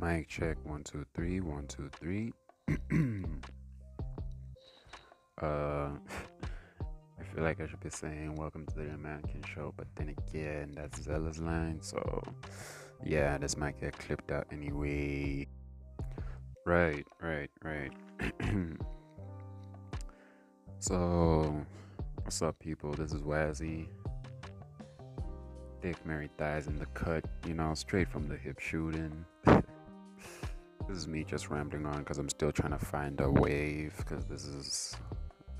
Mic check one two three one two three. uh, I feel like I should be saying welcome to the Amannequin show, but then again, that's Zella's line, so yeah, this might get clipped out anyway. Right, right, right. so, what's up, people? This is Wazzy. Thick Mary thighs in the cut, you know, straight from the hip shooting. this is me just rambling on because I'm still trying to find a wave because this is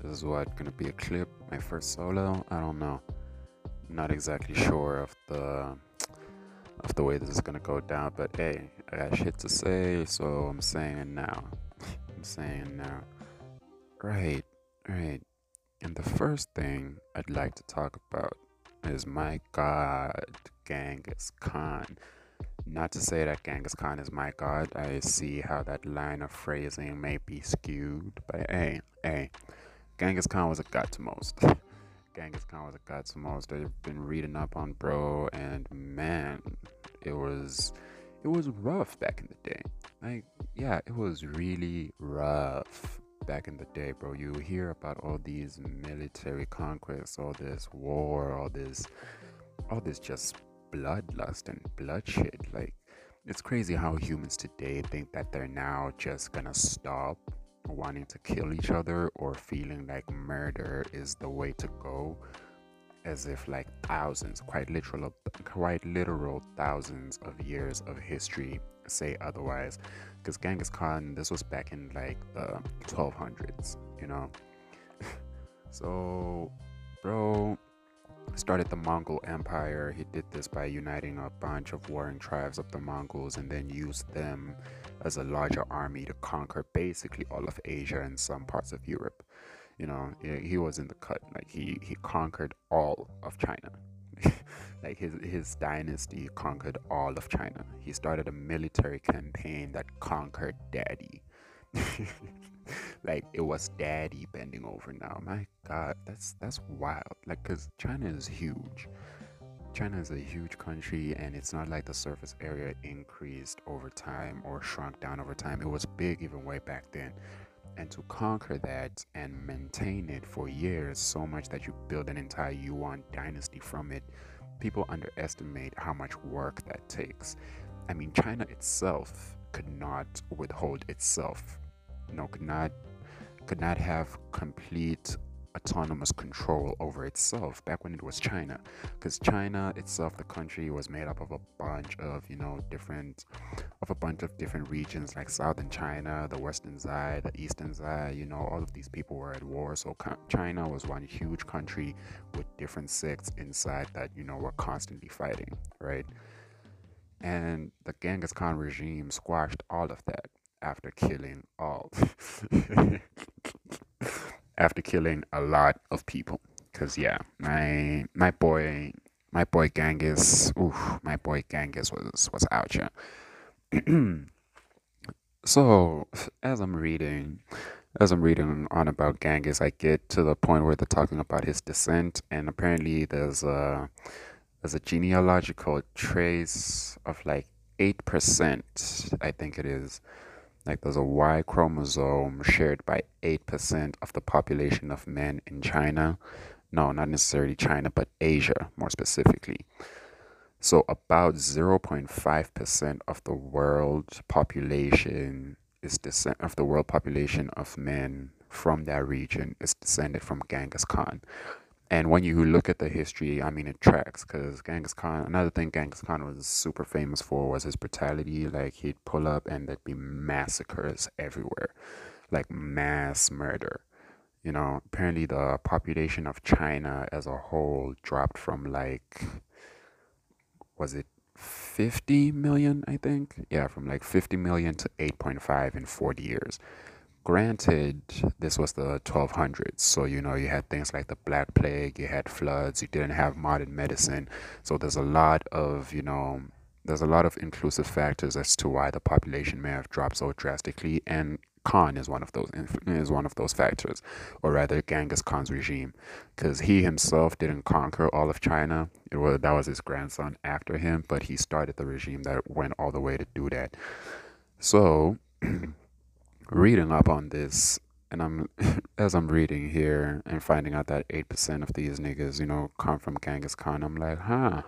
this is what gonna be a clip, my first solo. I don't know. not exactly sure of the of the way this is gonna go down, but hey, I got shit to say, so I'm saying it now. I'm saying it now. Right, right. And the first thing I'd like to talk about is my god, Genghis Khan. Not to say that Genghis Khan is my god. I see how that line of phrasing may be skewed, but hey, hey, Genghis Khan was a god to most. Genghis Khan was a god to most. I've been reading up on bro, and man, it was it was rough back in the day. Like, yeah, it was really rough back in the day, bro. You hear about all these military conquests, all this war, all this, all this just bloodlust and bloodshed. Like, it's crazy how humans today think that they're now just gonna stop wanting to kill each other or feeling like murder is the way to go as if like thousands quite literal quite literal thousands of years of history say otherwise because Genghis Khan this was back in like the 1200s you know so bro started the Mongol Empire. He did this by uniting a bunch of warring tribes of the Mongols and then used them as a larger army to conquer basically all of Asia and some parts of Europe. You know, he was in the cut. Like he he conquered all of China. like his his dynasty conquered all of China. He started a military campaign that conquered Daddy. like it was daddy bending over. Now my god that's that's wild. Like because china is huge. China is a huge country and it's not like the surface area increased over time or shrunk down over time. It was big even way back then. And to conquer that and maintain it for years so much that you build an entire yuan dynasty from it people underestimate how much work that takes. I mean china itself could not withhold itself you know could not could not have complete autonomous control over itself back when it was China. Because China itself the country was made up of a bunch of you know different of a bunch of different regions like southern China the western side the eastern side you know all of these people were at war. So China was one huge country with different sects inside that you know were constantly fighting right? And the Genghis Khan regime squashed all of that after killing all after killing a lot of people. Because yeah my my boy my boy Genghis oof, my boy Genghis was was out here so as I'm reading as I'm reading on about Genghis I get to the point where they're talking about his descent and apparently there's a there's a genealogical trace of like 8% I think it is like there's a Y chromosome shared by 8% of the population of men in China. No, not necessarily China, but Asia more specifically. So about 0.5% of the world population is descent of the world population of men from that region is descended from Genghis Khan. And when you look at the history, I mean, it tracks because Genghis Khan, another thing Genghis Khan was super famous for was his brutality. Like, he'd pull up and there'd be massacres everywhere, like mass murder. You know, apparently the population of China as a whole dropped from like, was it 50 million, I think? Yeah, from like 50 million to 8.5 in 40 years granted this was the 1200s so you know you had things like the black plague you had floods you didn't have modern medicine so there's a lot of you know there's a lot of inclusive factors as to why the population may have dropped so drastically and Khan is one of those is one of those factors, or rather Genghis Khan's regime, because he himself didn't conquer all of China. It was that was his grandson after him, but he started the regime that went all the way to do that. So, reading up on this, and I'm as I'm reading here and finding out that eight percent of these niggas, you know, come from Genghis Khan. I'm like, huh.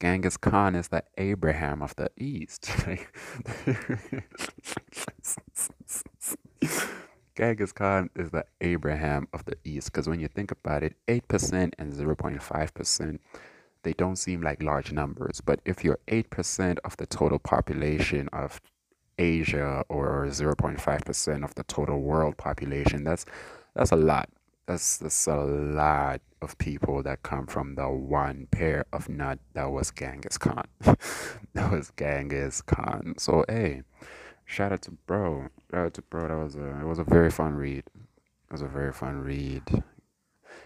Genghis Khan is the Abraham of the East. Genghis Khan is the Abraham of the East because when you think about it, 8% and 0.5%, they don't seem like large numbers. But if you're 8% of the total population of Asia or 0.5% of the total world population, that's that's a lot. That's that's a lot of people that come from the one pair of nut that was Genghis Khan. that was Genghis Khan. So hey, shout out to bro. Shout out to bro. That was a it was a very fun read. It was a very fun read.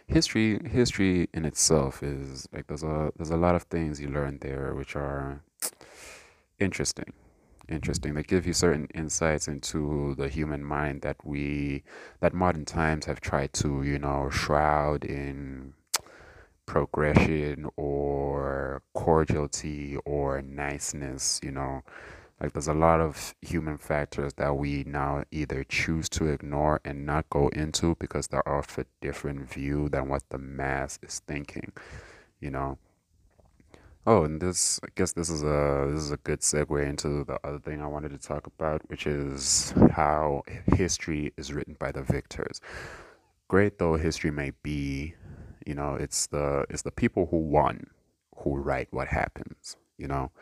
History history in itself is like there's a there's a lot of things you learn there which are interesting interesting. They give you certain insights into the human mind that we that modern times have tried to you know shroud in progression or cordiality or niceness you know. Like there's a lot of human factors that we now either choose to ignore and not go into because they're of a different view than what the mass is thinking you know Oh, and this, I guess this is a this is a good segue into the other thing I wanted to talk about, which is how history is written by the victors. Great though history may be, you know, it's the it's the people who won who write what happens, you know.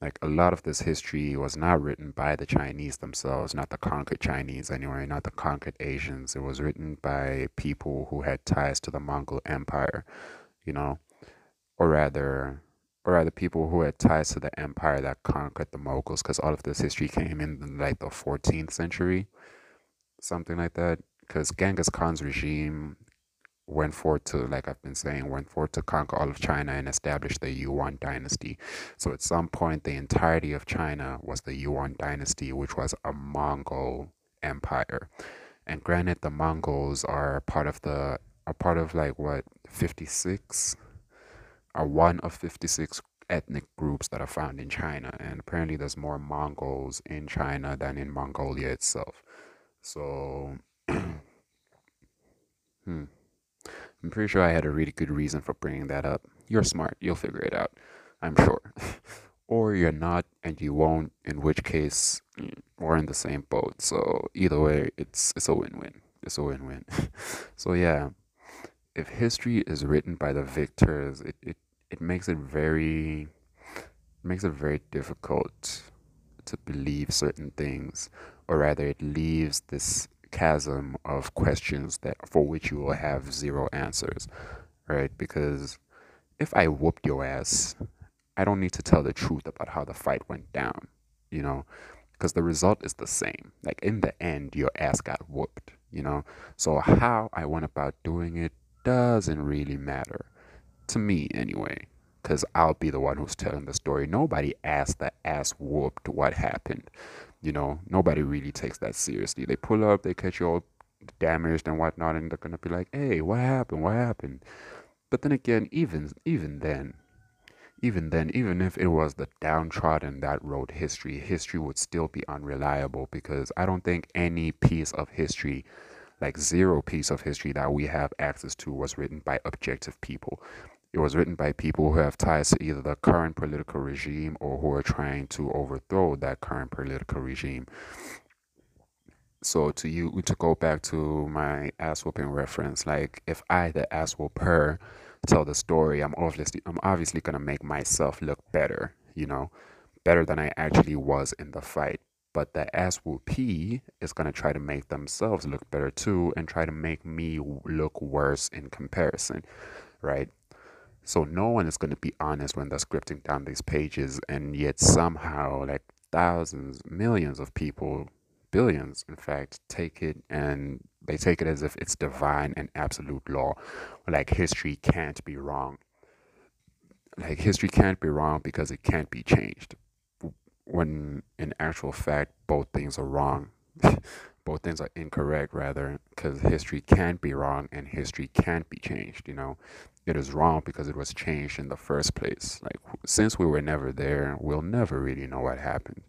Like a lot of this history was not written by the Chinese themselves, not the conquered Chinese anyway, not the conquered Asians. It was written by people who had ties to the Mongol Empire, you know, or rather or are the people who had ties to the empire that conquered the Moguls, because all of this history came in like the 14th century, something like that. Because Genghis Khan's regime went forth to, like I've been saying, went forth to conquer all of China and establish the Yuan dynasty. So at some point, the entirety of China was the Yuan dynasty, which was a Mongol empire. And granted, the Mongols are part of the are part of like what 56 are one of 56 ethnic groups that are found in China. And apparently, there's more Mongols in China than in Mongolia itself. So, hmm, I'm pretty sure I had a really good reason for bringing that up. You're smart, you'll figure it out, I'm sure. or you're not and you won't, in which case, mm, we're in the same boat. So, either way, it's, it's a win win. It's a win win. so, yeah if history is written by the victors, it, it it makes it very makes it very difficult to believe certain things or rather it leaves this chasm of questions that for which you will have zero answers right? Because if i whooped your ass i don't need to tell the truth about how the fight went down you know? Because the result is the same. Like in the end your ass got whooped you know? So how i went about doing it doesn't really matter to me anyway, because I'll be the one who's telling the story. Nobody asked the ass whooped what happened. You know, nobody really takes that seriously. They pull up, they catch you all damaged and whatnot, and they're gonna be like, "Hey, what happened? What happened?" But then again, even even then, even then, even if it was the downtrodden that wrote history, history would still be unreliable because I don't think any piece of history like zero piece of history that we have access to was written by objective people. It was written by people who have ties to either the current political regime or who are trying to overthrow that current political regime. So to you to go back to my ass whooping reference, like if I the ass whooper tell the story, I'm obviously I'm obviously gonna make myself look better, you know, better than I actually was in the fight but the ass whoopee is to try to make themselves look better too and try to make me look worse in comparison, right? So no one is going to be honest when they're scripting down these pages, and yet somehow, like thousands, millions of people, billions, in fact, take it and they take it as if it's divine and absolute law. Like history can't be wrong. Like history can't be wrong because it can't be changed when in actual fact both things are wrong both things are incorrect rather because history can't be wrong and history can't be changed you know it is wrong because it was changed in the first place like since we were never there we'll never really know what happened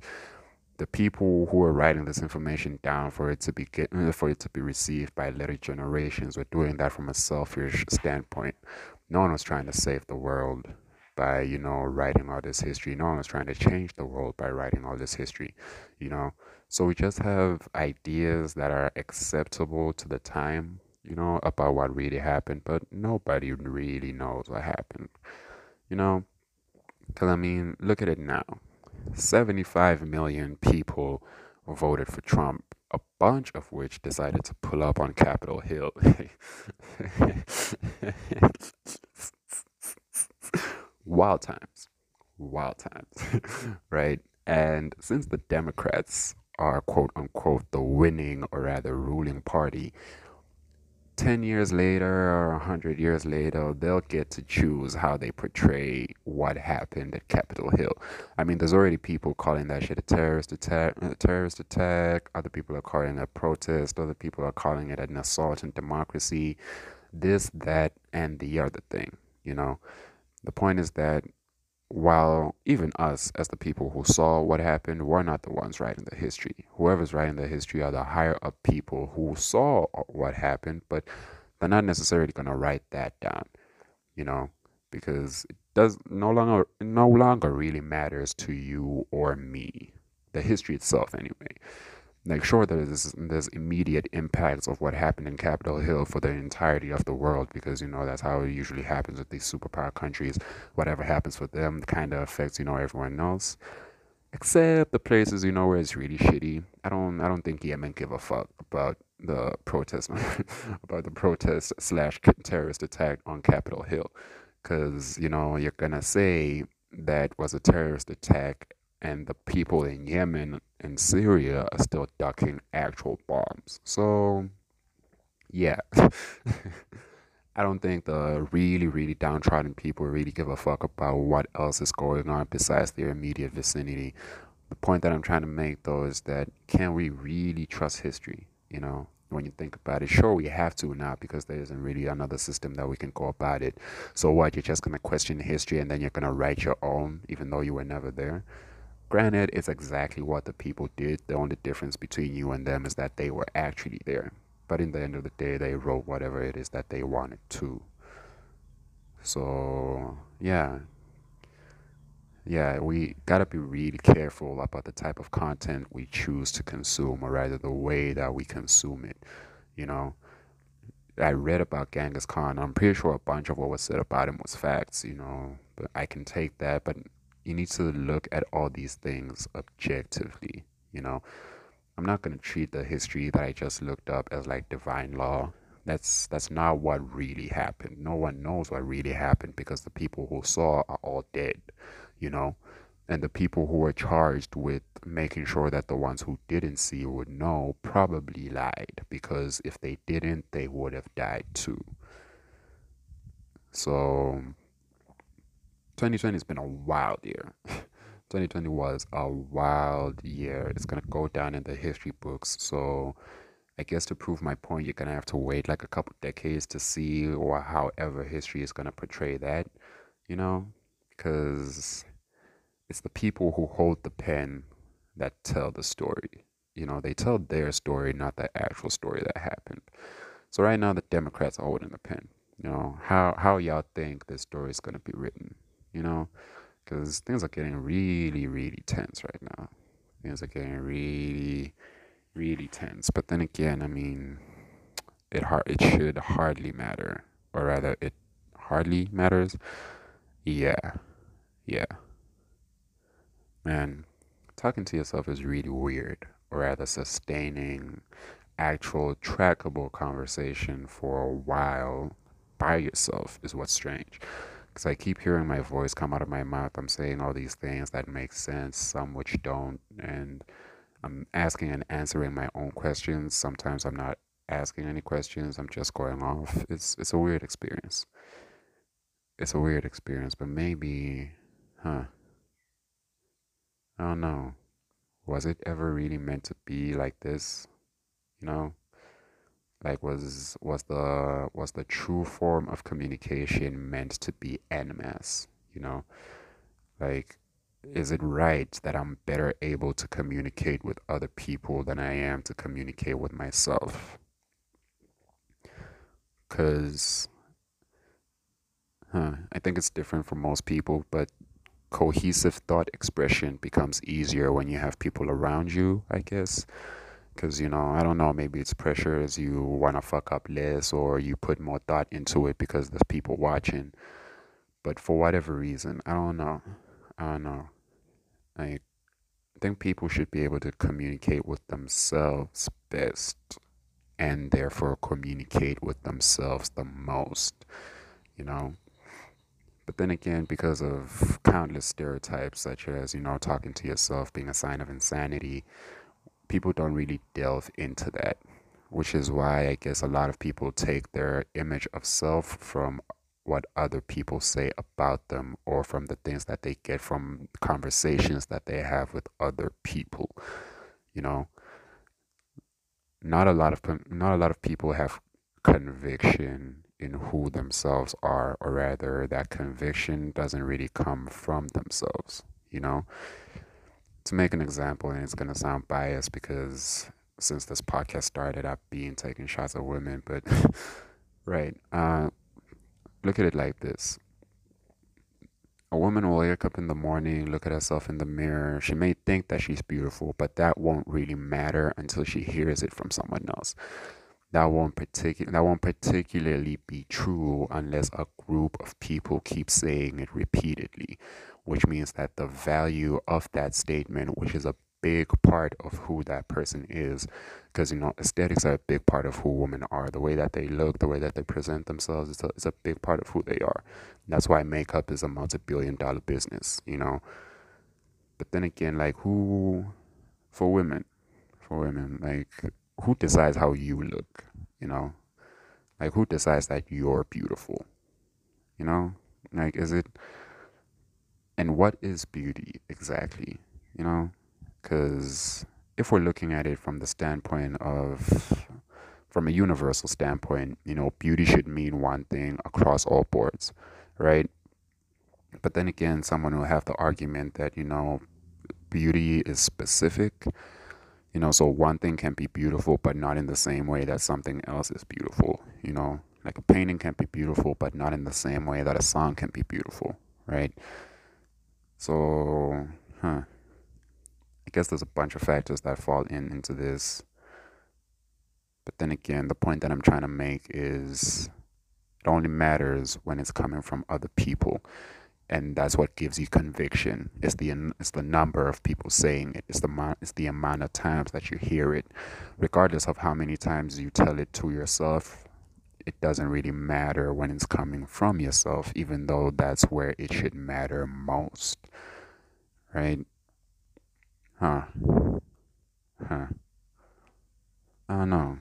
the people who are writing this information down for it to be get, uh, for it to be received by later generations were doing that from a selfish standpoint. No one was trying to save the world by you know writing all this history. No one was trying to change the world by writing all this history. You know, so we just have ideas that are acceptable to the time. You know about what really happened, but nobody really knows what happened. You know, because I mean, look at it now 75 million people voted for Trump, a bunch of which decided to pull up on Capitol Hill. wild times. Wild times. right? And since the Democrats are quote unquote the winning or rather ruling party, 10 years later or 100 years later, they'll get to choose how they portray what happened at Capitol Hill. I mean, there's already people calling that shit a terrorist attack, a terrorist attack. Other people are calling it a protest. Other people are calling it an assault on democracy. This, that, and the other thing, you know. The point is that while even us, as the people who saw what happened, we're not the ones writing the history. Whoever's writing the history are the higher up people who saw what happened, but they're not necessarily going to write that down, you know, because it does no longer no longer really matters to you or me, the history itself anyway like sure there's there's immediate impacts of what happened in Capitol Hill for the entirety of the world because you know that's how it usually happens with these superpower countries. Whatever happens for them kind of affects you know everyone else, except the places you know where it's really shitty. I don't I don't think Yemen give a fuck about the protest about the protest slash terrorist attack on Capitol Hill, because you know you're gonna say that was a terrorist attack and the people in Yemen and Syria are still ducking actual bombs. So, yeah. I don't think the really, really downtrodden people really give a fuck about what else is going on besides their immediate vicinity. The point that I'm trying to make, though, is that can we really trust history? You know, when you think about it, sure, we have to now because there isn't really another system that we can go about it. So, what? You're just going to question history and then you're going to write your own, even though you were never there? Granted, it's exactly what the people did. The only difference between you and them is that they were actually there. But in the end of the day, they wrote whatever it is that they wanted to. So, yeah. Yeah, we gotta be really careful about the type of content we choose to consume, or rather, the way that we consume it. You know, I read about Genghis Khan. I'm pretty sure a bunch of what was said about him was facts, you know, but I can take that. But you need to look at all these things objectively you know? I'm not going to treat the history that i just looked up as like divine law. That's that's not what really happened. No one knows what really happened because the people who saw are all dead you know? And the people who were charged with making sure that the ones who didn't see would know probably lied because if they didn't they would have died too. So 2020 has been a wild year. 2020 was a wild year. It's gonna go down in the history books. So, I guess to prove my point, you're gonna have to wait like a couple decades to see or however history is gonna portray that, you know, because it's the people who hold the pen that tell the story. You know, they tell their story, not the actual story that happened. So right now, the Democrats are holding the pen. You know, how how y'all think this story is gonna be written? You know, because things are getting really, really tense right now. Things are getting really, really tense. But then again, I mean, it hard it should hardly matter, or rather, it hardly matters. Yeah, yeah. Man, talking to yourself is really weird, or rather, sustaining actual trackable conversation for a while by yourself is what's strange because I keep hearing my voice come out of my mouth. I'm saying all these things that make sense, some which don't, and I'm asking and answering my own questions. Sometimes I'm not asking any questions. I'm just going off. It's it's a weird experience. It's a weird experience, but maybe, huh? I don't know. Was it ever really meant to be like this? You know? Like was was the was the true form of communication meant to be masse you know like is it right that I'm better able to communicate with other people than I am to communicate with myself? Because huh, I think it's different for most people, but cohesive thought expression becomes easier when you have people around you, I guess. Because, you know, I don't know, maybe it's pressure as you want to fuck up less or you put more thought into it because there's people watching. But for whatever reason, I don't know. I don't know. I think people should be able to communicate with themselves best and therefore communicate with themselves the most, you know? But then again, because of countless stereotypes, such as, you know, talking to yourself being a sign of insanity, people don't really delve into that. Which is why I guess a lot of people take their image of self from what other people say about them or from the things that they get from conversations that they have with other people. You know, not a lot of not a lot of people have conviction in who themselves are, or rather, that conviction doesn't really come from themselves, you know? To make an example, and it's going to sound biased because since this podcast started, I've been taking shots at women, but right. Uh, look at it like this a woman will wake up in the morning, look at herself in the mirror. She may think that she's beautiful, but that won't really matter until she hears it from someone else that won't particular that won't particularly be true unless a group of people keep saying it repeatedly which means that the value of that statement which is a big part of who that person is because you know aesthetics are a big part of who women are the way that they look the way that they present themselves is a, is a big part of who they are that's why makeup is a multi-billion dollar business you know but then again like who for women for women like who decides how you look? You know, like who decides that you're beautiful? You know, like is it? And what is beauty exactly? You know, because if we're looking at it from the standpoint of from a universal standpoint, you know, beauty should mean one thing across all boards, right? But then again, someone will have the argument that, you know, beauty is specific you know so one thing can be beautiful but not in the same way that something else is beautiful you know like a painting can be beautiful but not in the same way that a song can be beautiful right so huh i guess there's a bunch of factors that fall in into this but then again the point that i'm trying to make is it only matters when it's coming from other people and that's what gives you conviction. It's the it's the number of people saying it. It's the it's the amount of times that you hear it, regardless of how many times you tell it to yourself. It doesn't really matter when it's coming from yourself, even though that's where it should matter most, right? Huh? Huh? I don't know.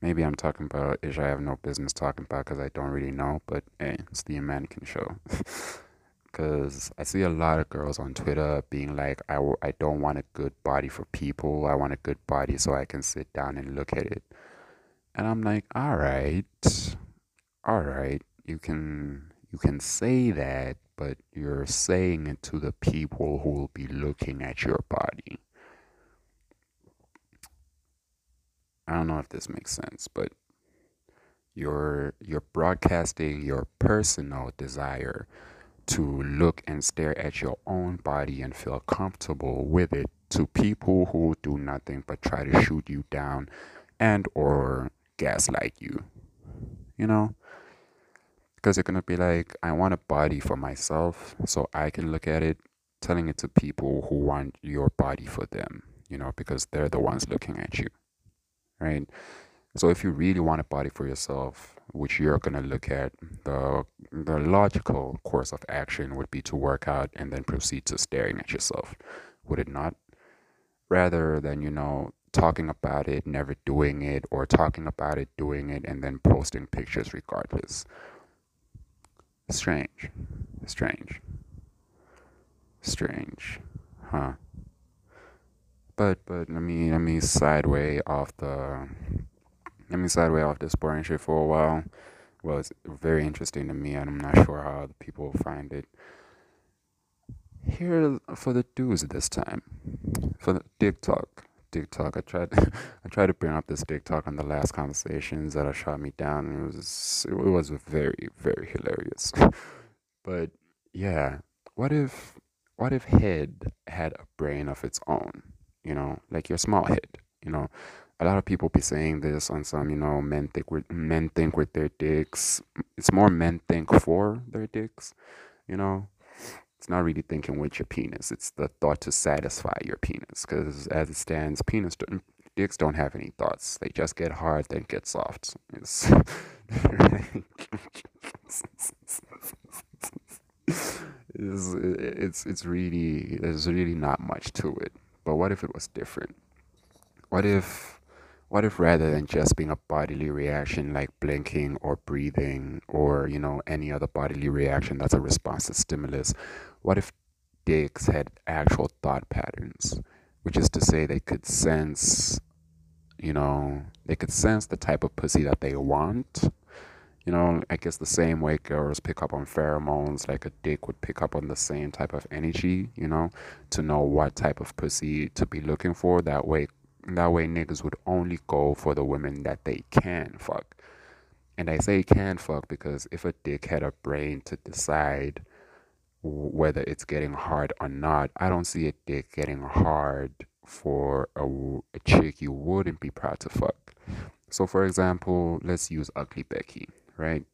Maybe I'm talking about ish I have no business talking about because I don't really know, but hey, it's the Mannequin Show. because I see a lot of girls on Twitter being like, I w- I don't want a good body for people. I want a good body so I can sit down and look at it. And I'm like, all right, all right, you can you can say that, but you're saying it to the people who will be looking at your body. I don't know if this makes sense, but you're you're broadcasting your personal desire to look and stare at your own body and feel comfortable with it to people who do nothing but try to shoot you down and or gaslight you you know because you're gonna be like i want a body for myself so i can look at it telling it to people who want your body for them you know because they're the ones looking at you right so if you really want a body for yourself, which you're going to look at, the the logical course of action would be to work out and then proceed to staring at yourself. Would it not? Rather than, you know, talking about it, never doing it, or talking about it, doing it, and then posting pictures regardless. Strange. Strange. Strange. Huh. But but let me let me sideway off the let me sideway off this boring shit for a while. Well, it's very interesting to me, and I'm not sure how other people find it. here for the dudes this time. For the dick talk. I tried I tried to bring up this TikTok on the last conversations that I shot me down. It was it was very, very hilarious. but yeah. What if what if head had a brain of its own? You know, like your small head, you know. A lot of people be saying this on some, you know, men think with men think with their dicks. It's more men think for their dicks, you know it's not really thinking with your penis. It's the thought to satisfy your penis. Because as it stands, penis dicks don't have any thoughts. They just get hard, then get soft. It's, it's it's really there's really not much to it. But what if it was different? What if what if rather than just being a bodily reaction like blinking or breathing or, you know, any other bodily reaction that's a response to stimulus, what if dicks had actual thought patterns? Which is to say they could sense, you know, they could sense the type of pussy that they want. You know, I guess the same way girls pick up on pheromones, like a dick would pick up on the same type of energy, you know, to know what type of pussy to be looking for. That way, that way, niggas would only go for the women that they can fuck. And I say can fuck because if a dick had a brain to decide whether it's getting hard or not, I don't see a dick getting hard for a, a chick you wouldn't be proud to fuck. So, for example, let's use Ugly Becky, right?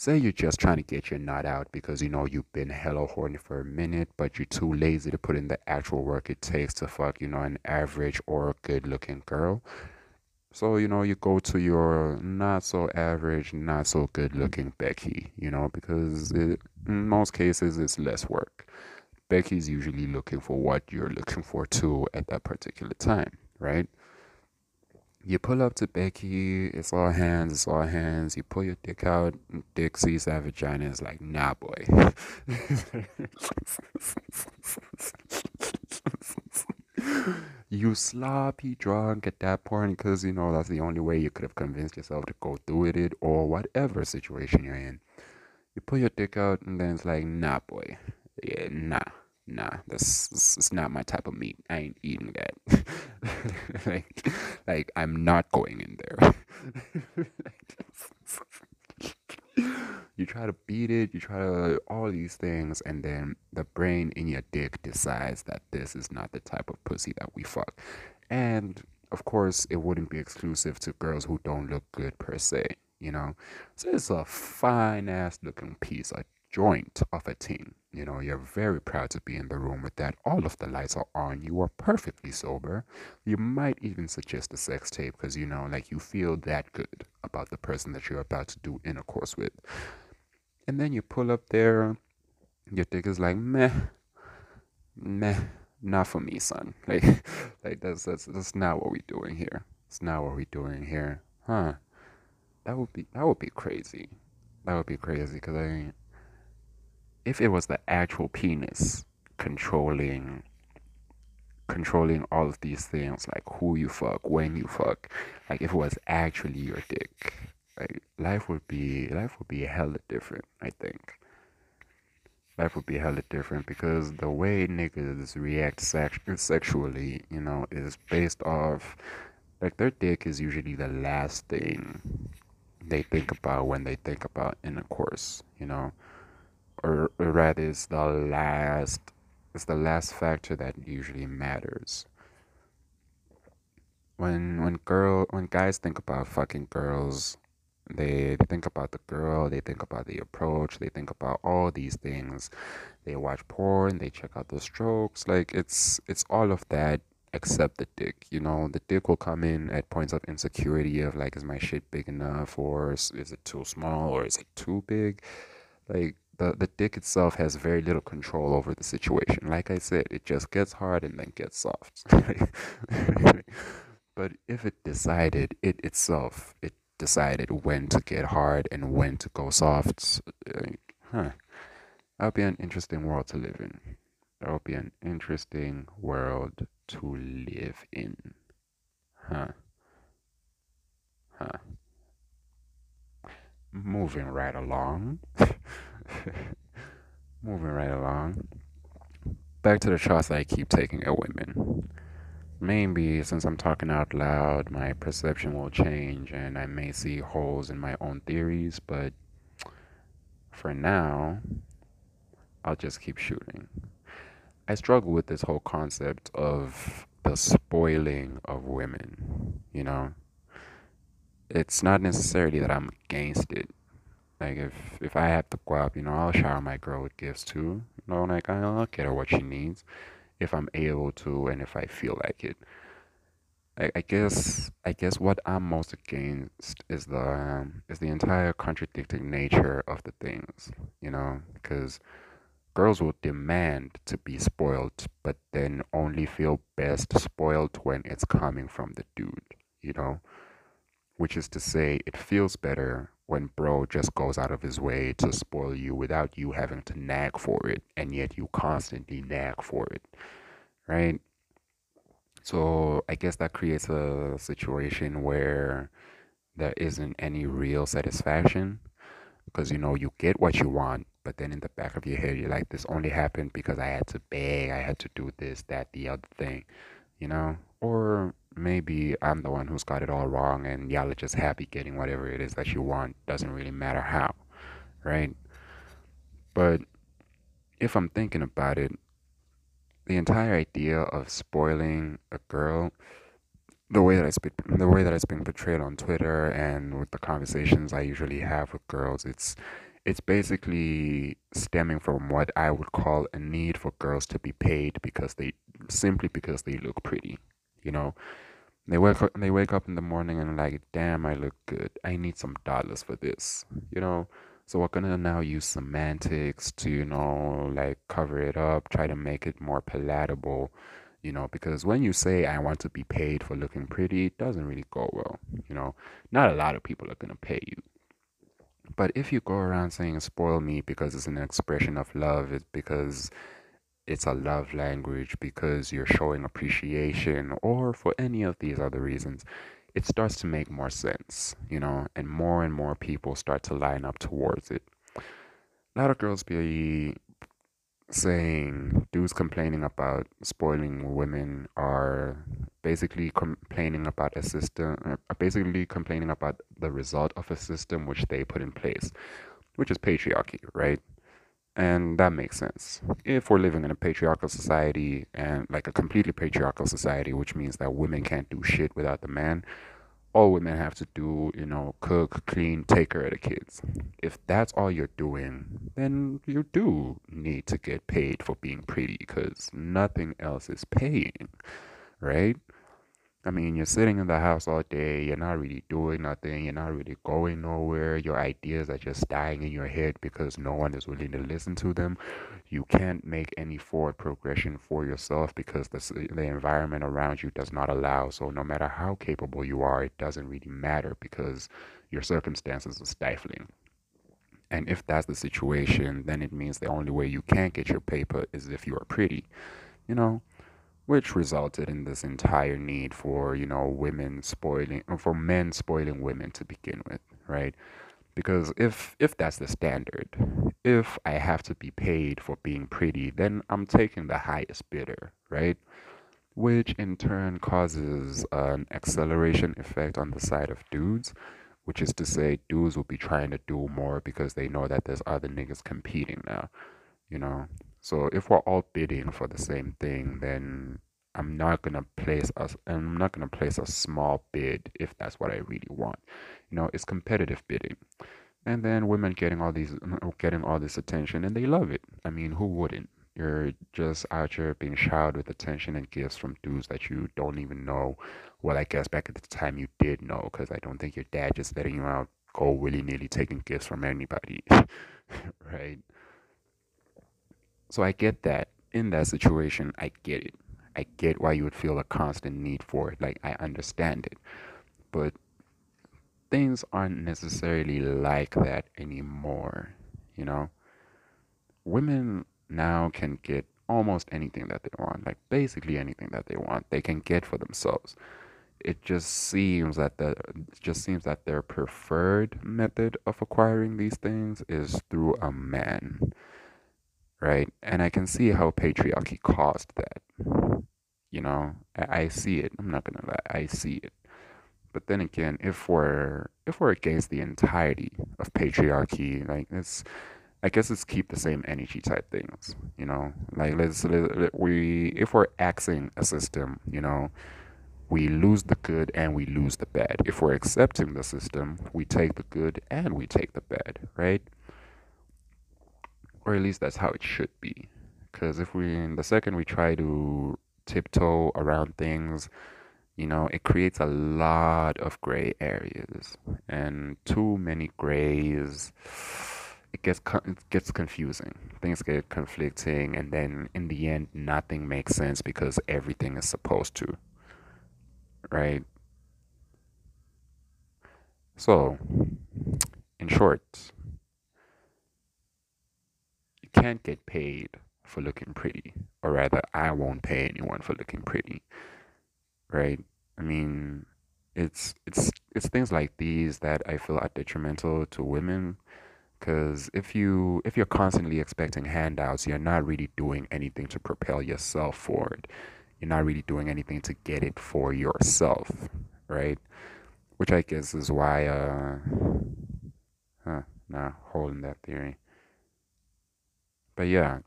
Say you're just trying to get your nut out because you know you've been hella horny for a minute, but you're too lazy to put in the actual work it takes to fuck, you know, an average or good looking girl. So, you know, you go to your not so average, not so good looking Becky, you know, because it, in most cases it's less work. Becky's usually looking for what you're looking for too at that particular time, right? You pull up to Becky, it's all hands, it's all hands. You pull your dick out, dick sees that vagina, is like, nah, boy. you sloppy drunk at that point because you know that's the only way you could have convinced yourself to go through with it or whatever situation you're in. You pull your dick out, and then it's like, nah, boy. Yeah, nah nah, this, this is not my type of meat. I ain't eating that. like, like I'm not going in there. you try to beat it, you try to all these things, and then the brain in your dick decides that this is not the type of pussy that we fuck. And of course, it wouldn't be exclusive to girls who don't look good per se, you know. So it's a fine ass looking piece, a joint of a team. You know, you're very proud to be in the room with that. All of the lights are on. You are perfectly sober. You might even suggest a sex tape because, you know, like you feel that good about the person that you're about to do intercourse with. And then you pull up there, your dick is like, meh, meh, not for me, son. Like, like that's, that's, that's not what we're doing here. It's not what we're doing here. Huh. That would be, that would be crazy. That would be crazy because I if it was the actual penis controlling controlling all of these things like who you fuck when you fuck like if it was actually your dick like life would be life would be hella different i think. Life would be hella different because the way niggas react sex- sexually you know is based off like their dick is usually the last thing they think about when they think about intercourse you know or, rather is the last is the last factor that usually matters. When when girl when guys think about fucking girls, they think about the girl, they think about the approach, they think about all these things. They watch porn, they check out the strokes, like it's it's all of that except the dick. You know, the dick will come in at points of insecurity of like, is my shit big enough, or is, is it too small, or is it too big? Like the, the dick itself has very little control over the situation. Like I said, it just gets hard and then gets soft. but if it decided, it itself, it decided when to get hard and when to go soft, huh, that would be an interesting world to live in. That would be an interesting world to live in. Huh. Huh. Moving right along. Moving right along. back to the shots that I keep taking at women. Maybe since I'm talking out loud, my perception will change and I may see holes in my own theories, but for now, I'll just keep shooting. I struggle with this whole concept of the spoiling of women, you know? It's not necessarily that I'm against it. Like if if I have to go out, you know, I'll shower my girl with gifts too. You know, like I'll get her what she needs if I'm able to and if I feel like it. I, I guess I guess what I'm most against is the um, is the entire contradicting nature of the things, you know, because girls will demand to be spoiled, but then only feel best spoiled when it's coming from the dude, you know, which is to say, it feels better when bro just goes out of his way to spoil you without you having to nag for it, and yet you constantly nag for it, right? So I guess that creates a situation where there isn't any real satisfaction because you know you get what you want, but then in the back of your head you're like, this only happened because I had to beg, I had to do this, that, the other thing, you know? Or maybe I'm the one who's got it all wrong and y'all are just happy getting whatever it is that you want, doesn't really matter how, right? But if I'm thinking about it, the entire idea of spoiling a girl the way that it's been, the way that it's been portrayed on Twitter and with the conversations I usually have with girls, it's it's basically stemming from what I would call a need for girls to be paid because they simply because they look pretty. You know, they wake up they wake up in the morning and like, damn, I look good. I need some dollars for this. You know, so we're gonna now use semantics to, you know, like cover it up, try to make it more palatable, you know, because when you say I want to be paid for looking pretty, it doesn't really go well. You know, not a lot of people are gonna pay you. But if you go around saying spoil me because it's an expression of love, it's because it's a love language, because you're showing appreciation, or for any of these other reasons, it starts to make more sense, you know, and more and more people start to line up towards it. A lot of girls be saying dudes complaining about spoiling women are basically complaining about a system, are uh, basically complaining about the result of a system which they put in place, which is patriarchy, right? And that makes sense. If we're living in a patriarchal society and like a completely patriarchal society, which means that women can't do shit without the man, all women have to do, you know, cook, clean, take care of the kids. If that's all you're doing, then you do need to get paid for being pretty because nothing else is paying, right? I mean, you're sitting in the house all day, you're not really doing nothing, you're not really going nowhere, your ideas are just dying in your head because no one is willing to listen to them. You can't make any forward progression for yourself because the, the environment around you does not allow. So, no matter how capable you are, it doesn't really matter because your circumstances are stifling. And if that's the situation, then it means the only way you can get your paper is if you are pretty. You know, which resulted in this entire need for you know women spoiling or for men spoiling women to begin with right? Because if if that's the standard if i have to be paid for being pretty then i'm taking the highest bidder right? Which in turn causes an acceleration effect on the side of dudes which is to say dudes will be trying to do more because they know that there's other niggas competing now you know so if we're all bidding for the same thing, then I'm not gonna place us. I'm not gonna place a small bid if that's what I really want. You know, it's competitive bidding, and then women getting all these, getting all this attention, and they love it. I mean, who wouldn't? You're just out here being showered with attention and gifts from dudes that you don't even know. Well, I guess back at the time you did know, because I don't think your dad just letting you out go willy nilly taking gifts from anybody, right? So I get that. In that situation, I get it. I get why you would feel a constant need for it. Like, I understand it. But things aren't necessarily like that anymore, you know? Women now can get almost anything that they want, like basically anything that they want, they can get for themselves. It just seems that the it just seems that their preferred method of acquiring these things is through a man right? And I can see how patriarchy caused that. You know, I, I see it. I'm not gonna lie, I see it. But then again, if we're if we're against the entirety of patriarchy, like it's I guess it's keep the same energy type things, you know. Like let's let, we if we're axing a system, you know, we lose the good and we lose the bad. If we're accepting the system, we take the good and we take the bad, right? Or at least that's how it should be. Because if we, in the second we try to tiptoe around things, you know, it creates a lot of gray areas. And too many grays, it gets it gets confusing. Things get conflicting, and then in the end, nothing makes sense because everything is supposed to right? So, in short, can't get paid for looking pretty, or rather, I won't pay anyone for looking pretty, right? I mean, it's it's it's things like these that I feel are detrimental to women because if you if you're constantly expecting handouts you're not really doing anything to propel yourself forward you're not really doing anything to get it for yourself, right? Which I guess is why, uh, huh, nah, holding that theory. But yeah,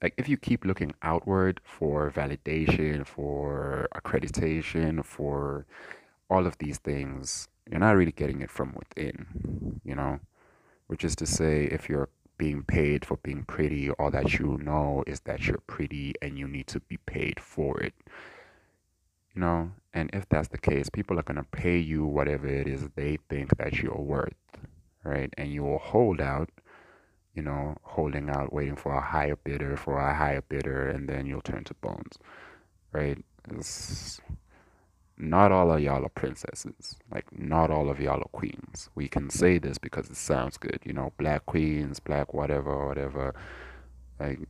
like if you keep looking outward for validation, for accreditation, for all of these things, you're not really getting it from within, you know? Which is to say, if you're being paid for being pretty. All that you know is that you're pretty and you need to be paid for it. You know, and if that's the case, people are going to pay you whatever it is they think that you're worth, right? And you will hold out, you know, holding out, waiting for a higher bidder, for a higher bidder, and then you'll turn to bones, right? It's, not all of y'all are princesses. Like, not all of y'all are queens. We can say this because it sounds good, you know, black queens, black whatever, whatever. Like,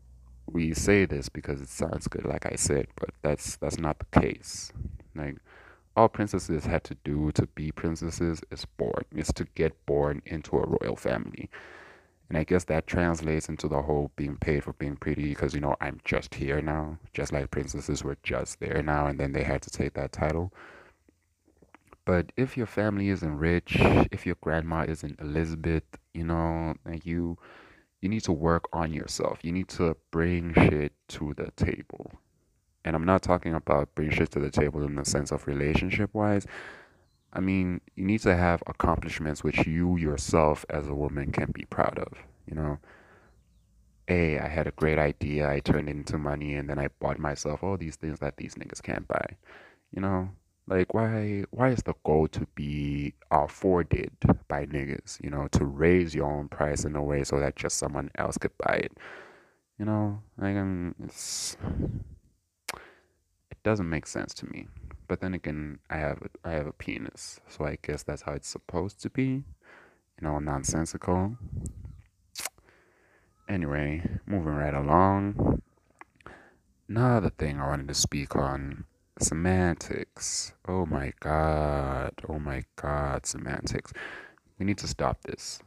we say this because it sounds good, like I said, but that's that's not the case. Like, all princesses had to do to be princesses is born, is to get born into a royal family. And I guess that translates into the whole being paid for being pretty because, you know, I'm just here now, just like princesses were just there now and then they had to take that title. But if your family isn't rich, if your grandma isn't Elizabeth, you know, like you you need to work on yourself. You need to bring shit to the table. And I'm not talking about bring shit to the table in the sense of relationship wise. I mean, you need to have accomplishments which you yourself as a woman can be proud of, you know. Hey, I had a great idea, I turned it into money, and then I bought myself all these things that these niggas can't buy. You know? Like why why is the goal to be afforded by niggas, you know, to raise your own price in a way so that just someone else could buy it? You know, like um, it's it doesn't make sense to me. But then again, I have a, I have a penis, so I guess that's how it's supposed to be. You know, nonsensical. Anyway, moving right along. Another thing I wanted to speak on semantics. Oh my god. Oh my god, semantics. We need to stop this.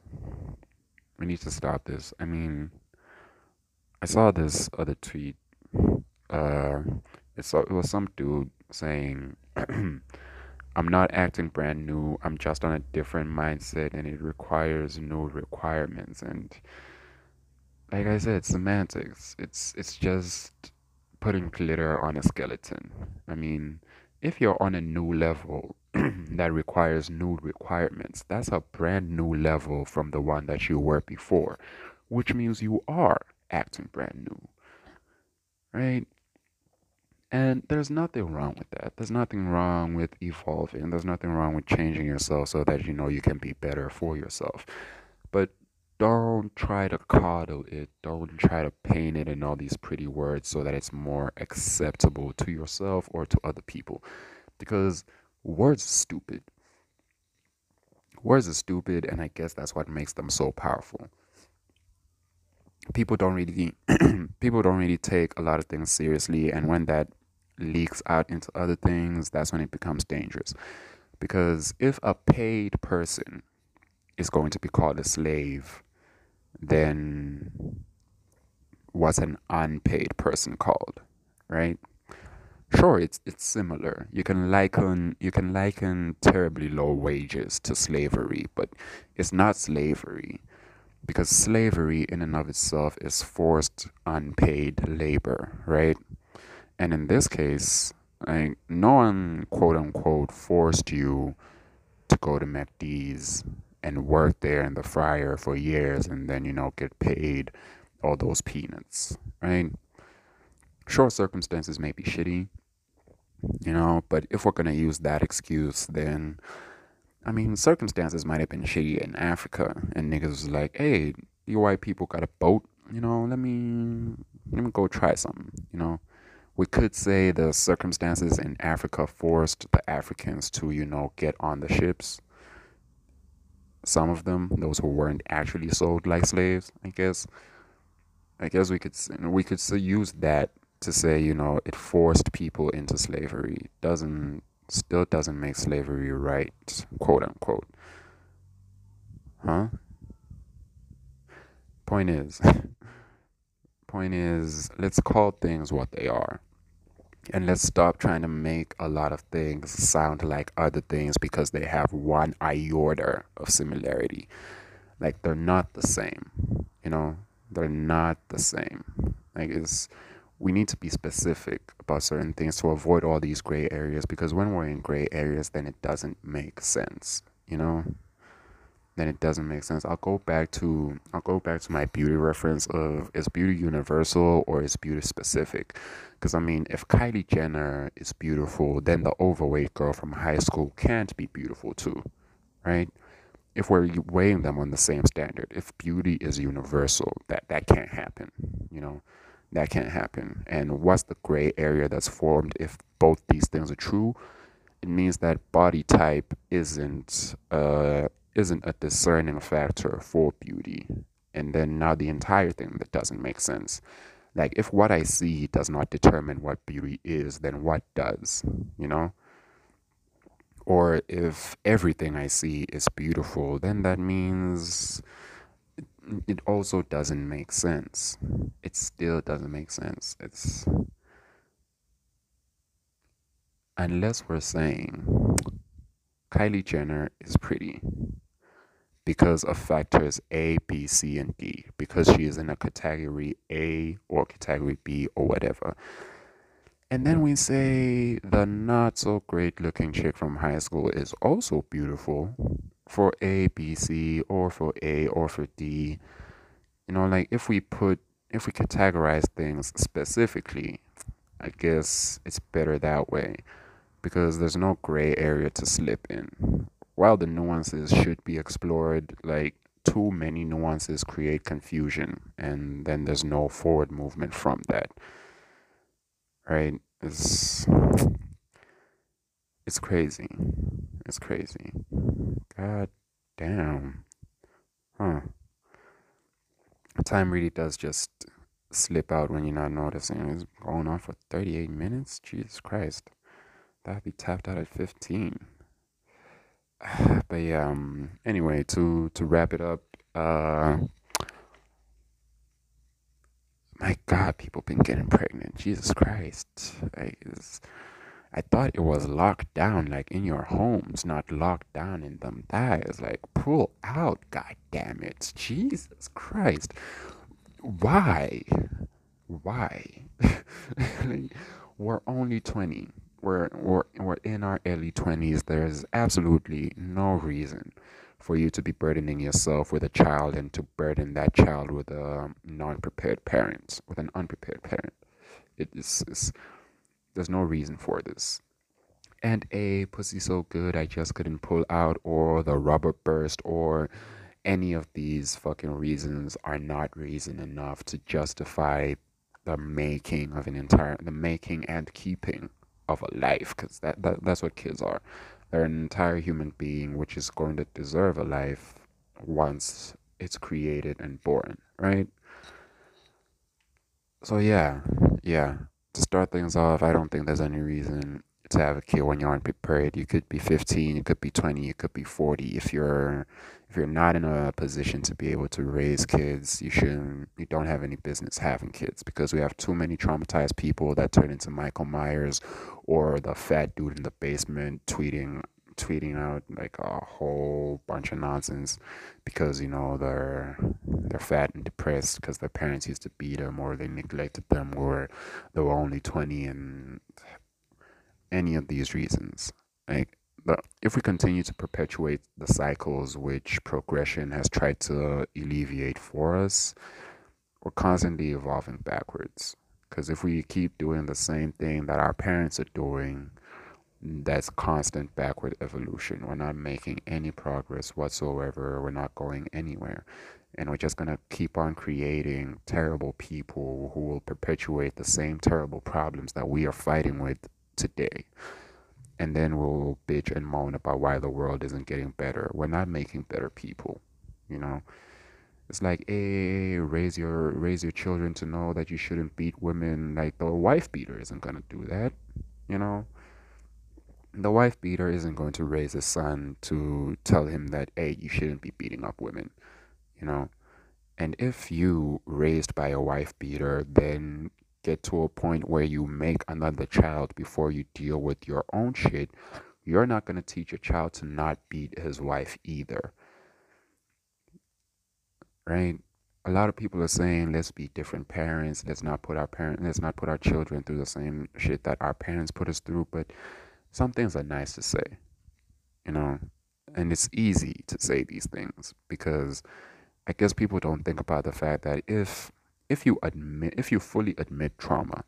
We need to stop this. I mean, I saw this other tweet. Uh, it's it was some dude saying, I'm not acting brand new. I'm just on a different mindset and it requires new requirements. And like I said, semantics. It's it's just putting glitter on a skeleton. I mean, if you're on a new level that requires new requirements, that's a brand new level from the one that you were before, which means you are acting brand new. Right? And there's nothing wrong with that. There's nothing wrong with evolving. There's nothing wrong with changing yourself so that you know you can be better for yourself. But don't try to coddle it. Don't try to paint it in all these pretty words so that it's more acceptable to yourself or to other people. Because words are stupid. Words are stupid, and I guess that's what makes them so powerful. People don't really people don't really take a lot of things seriously, and when that leaks out into other things, that's when it becomes dangerous. Because if a paid person is going to be called a slave, then what's an unpaid person called, right? Sure, it's it's similar. You can liken you can liken terribly low wages to slavery, but it's not slavery because slavery in and of itself is forced unpaid labor, right? And in this case, like no one quote unquote forced you to go to McD's and work there in the fryer for years and then you know get paid all those peanuts, right? Sure, circumstances may be shitty, you know, but if we're gonna use that excuse, then I mean, circumstances might have been shitty in Africa, and niggas was like, "Hey, you white people got a boat, you know? Let me let me go try something, you know." We could say the circumstances in Africa forced the Africans to, you know, get on the ships. Some of them, those who weren't actually sold like slaves, I guess. I guess we could we could use that to say, you know, it forced people into slavery doesn't still doesn't make slavery right, quote unquote. Huh? Point is, point is, let's call things what they are. And let's stop trying to make a lot of things sound like other things because they have one iota of similarity. Like they're not the same, you know? They're not the same. Like it's we need to be specific about certain things to avoid all these gray areas because when we're in gray areas then it doesn't make sense you know then it doesn't make sense i'll go back to i'll go back to my beauty reference of is beauty universal or is beauty specific because i mean if kylie jenner is beautiful then the overweight girl from high school can't be beautiful too right if we're weighing them on the same standard if beauty is universal that that can't happen you know that can't happen. And what's the gray area that's formed if both these things are true? It means that body type isn't uh, isn't a discerning factor for beauty. And then now the entire thing that doesn't make sense. Like if what I see does not determine what beauty is, then what does? You know? Or if everything I see is beautiful, then that means it also doesn't make sense. It still doesn't make sense. It's unless we're saying Kylie Jenner is pretty because of factors A, B, C, and D, because she is in a category A or category B or whatever. And then we say the not so great looking chick from high school is also beautiful for A, B, C, or for A, or for D. You know, like if we put, if we categorize things specifically, I guess it's better that way because there's no gray area to slip in. While the nuances should be explored, like too many nuances create confusion, and then there's no forward movement from that. Right? It's it's crazy. It's crazy. God damn. Huh. Time really does just slip out when you're not noticing. It's going on for 38 minutes? Jesus Christ. That'd be tapped out at 15. But yeah, um, anyway, to, to wrap it up, uh, my God, people been getting pregnant. Jesus Christ. Like, I thought it was locked down, like in your homes, not locked down in them thighs. Like, pull out, god damn it. Jesus Christ. Why? Why? we're only 20. We're, we're, we're in our early 20s. There's absolutely no reason for you to be burdening yourself with a child and to burden that child with a non prepared parent, with an unprepared parent. It is there's no reason for this. And a pussy so good I just couldn't pull out, or the rubber burst, or any of these fucking reasons are not reason enough to justify the making of an entire, the making and keeping of a life, because that, that that's what kids are. They're an entire human being which is going to deserve a life once it's created and born, right? So yeah, yeah to start things off, I don't think there's any reason to have a kid when you aren't prepared. You could be 15, you could be 20, you could be 40. If you're if you're not in a position to be able to raise kids, you shouldn't you don't have any business having kids because we have too many traumatized people that turn into Michael Myers or the fat dude in the basement tweeting tweeting out like a whole bunch of nonsense because you know they're they're fat and depressed because their parents used to beat them or they neglected them or they were only 20 and any of these reasons like but if we continue to perpetuate the cycles which progression has tried to alleviate for us we're constantly evolving backwards because if we keep doing the same thing that our parents are doing that's constant backward evolution. We're not making any progress whatsoever. We're not going anywhere. And we're just going to keep on creating terrible people who will perpetuate the same terrible problems that we are fighting with today. And then we'll bitch and moan about why the world isn't getting better. We're not making better people, you know? It's like, hey, raise your raise your children to know that you shouldn't beat women. Like the wife beater isn't gonna do that, you know the wife beater isn't going to raise his son to tell him that, hey, you shouldn't be beating up women, you know? And if you, raised by a wife beater, then get to a point where you make another child before you deal with your own shit, you're not going to teach your child to not beat his wife either. Right? A lot of people are saying let's be different parents, let's not put our parents let's not put our children through the same shit that our parents put us through, but some things are nice to say, you know, and it's easy to say these things because I guess people don't think about the fact that if if you admit if you fully admit trauma,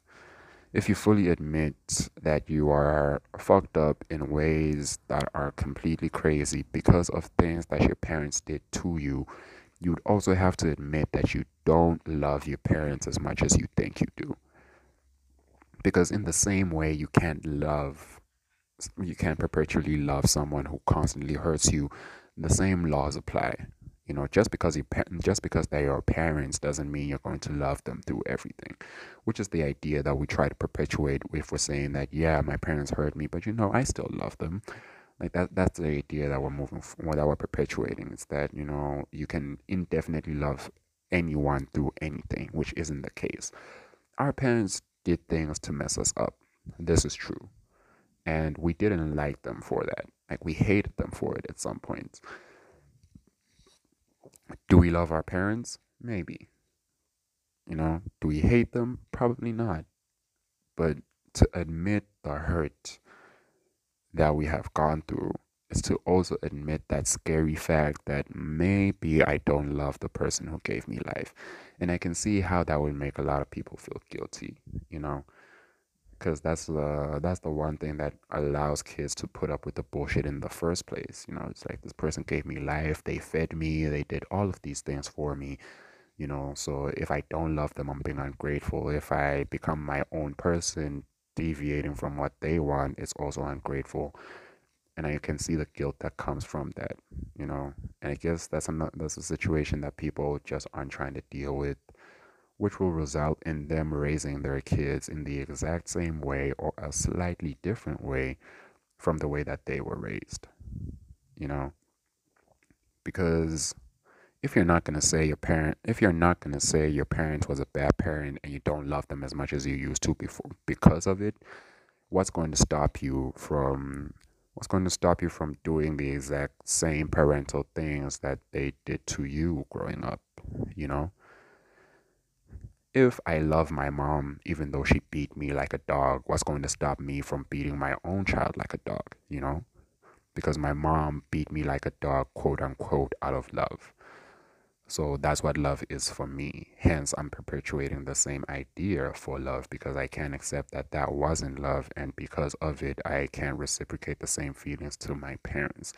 if you fully admit that you are fucked up in ways that are completely crazy because of things that your parents did to you, you'd also have to admit that you don't love your parents as much as you think you do. Because in the same way you can't love you can't perpetually love someone who constantly hurts you. The same laws apply. You know, just because you just because they are parents doesn't mean you're going to love them through everything, which is the idea that we try to perpetuate if we're saying that yeah, my parents hurt me, but you know, I still love them. Like that that's the idea that we're moving for, that we're perpetuating. It's that you know you can indefinitely love anyone through anything, which isn't the case. Our parents did things to mess us up. This is true and we didn't like them for that. Like we hated them for it at some point. Do we love our parents? Maybe. You know, do we hate them? Probably not. But to admit the hurt that we have gone through is to also admit that scary fact that maybe I don't love the person who gave me life. And I can see how that would make a lot of people feel guilty, you know because that's the that's the one thing that allows kids to put up with the bullshit in the first place you know? It's like this person gave me life they fed me they did all of these things for me you know? So if i don't love them i'm being ungrateful. If i become my own person deviating from what they want it's also ungrateful. And i can see the guilt that comes from that you know? And i guess that's a that's a situation that people just aren't trying to deal with which will result in them raising their kids in the exact same way or a slightly different way from the way that they were raised. You know? Because if you're not going to say your parent if you're not going to say your parent was a bad parent and you don't love them as much as you used to before because of it what's going to stop you from what's going to stop you from doing the exact same parental things that they did to you growing up you know if I love my mom, even though she beat me like a dog, what's going to stop me from beating my own child like a dog, you know? Because my mom beat me like a dog, quote unquote, out of love. So that's what love is for me. Hence, I'm perpetuating the same idea for love because I can't accept that that wasn't love, and because of it, I can't reciprocate the same feelings to my parents.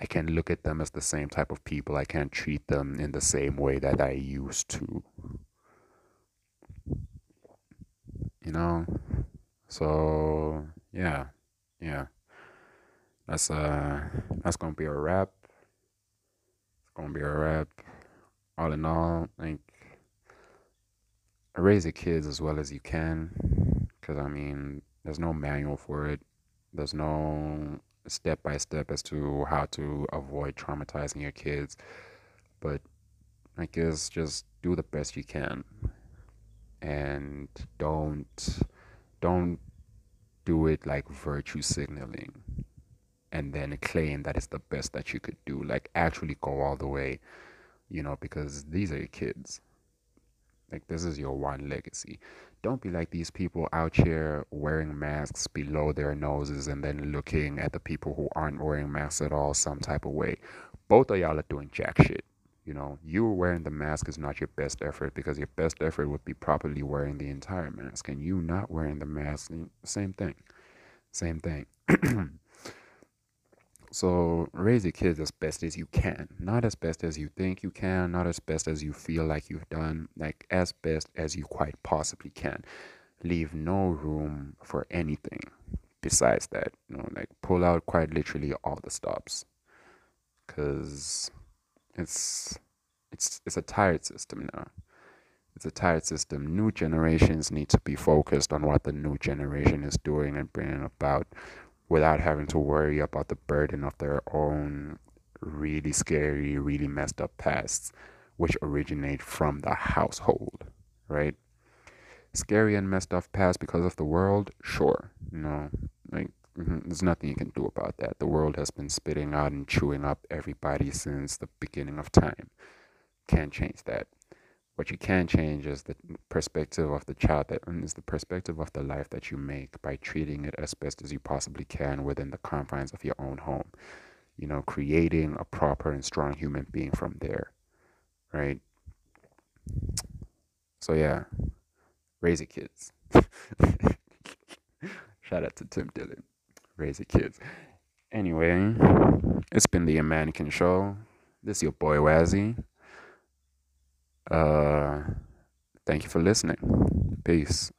I can't look at them as the same type of people. I can't treat them in the same way that I used to you know? So yeah yeah. That's uh that's gonna be a wrap. It's gonna be a wrap. All in all like raise your kids as well as you can because i mean There's no manual for it. There's no step by step as to how to avoid traumatizing your kids. But I guess just do the best you can and don't don't do it like virtue signaling and then claim that it's the best that you could do. Like actually go all the way you know because these are your kids. Like this is your one legacy. Don't be like these people out here wearing masks below their noses and then looking at the people who aren't wearing masks at all some type of way. Both of y'all are doing jack shit you know, you wearing the mask is not your best effort because your best effort would be properly wearing the entire mask, and you not wearing the mask, same thing, same thing. so raise your kids as best as you can, not as best as you think you can, not as best as you feel like you've done, like as best as you quite possibly can. Leave no room for anything besides that. You know, like pull out quite literally all the stops, because it's it's it's a tired system now. It's a tired system. New generations need to be focused on what the new generation is doing and bringing about without having to worry about the burden of their own really scary, really messed up pasts, which originate from the household, right? Scary and messed up past because of the world, sure. Know, like Mm-hmm. There's nothing you can do about that. The world has been spitting out and chewing up everybody since the beginning of time. Can't change that. What you can change is the perspective of the child that is the perspective of the life that you make by treating it as best as you possibly can within the confines of your own home. You know, creating a proper and strong human being from there. Right? So yeah. Raise your kids. Shout out to Tim Dillon raise kids. Anyway, it's been the Amannequin Show. This is your boy Wazzy. Uh, thank you for listening. Peace.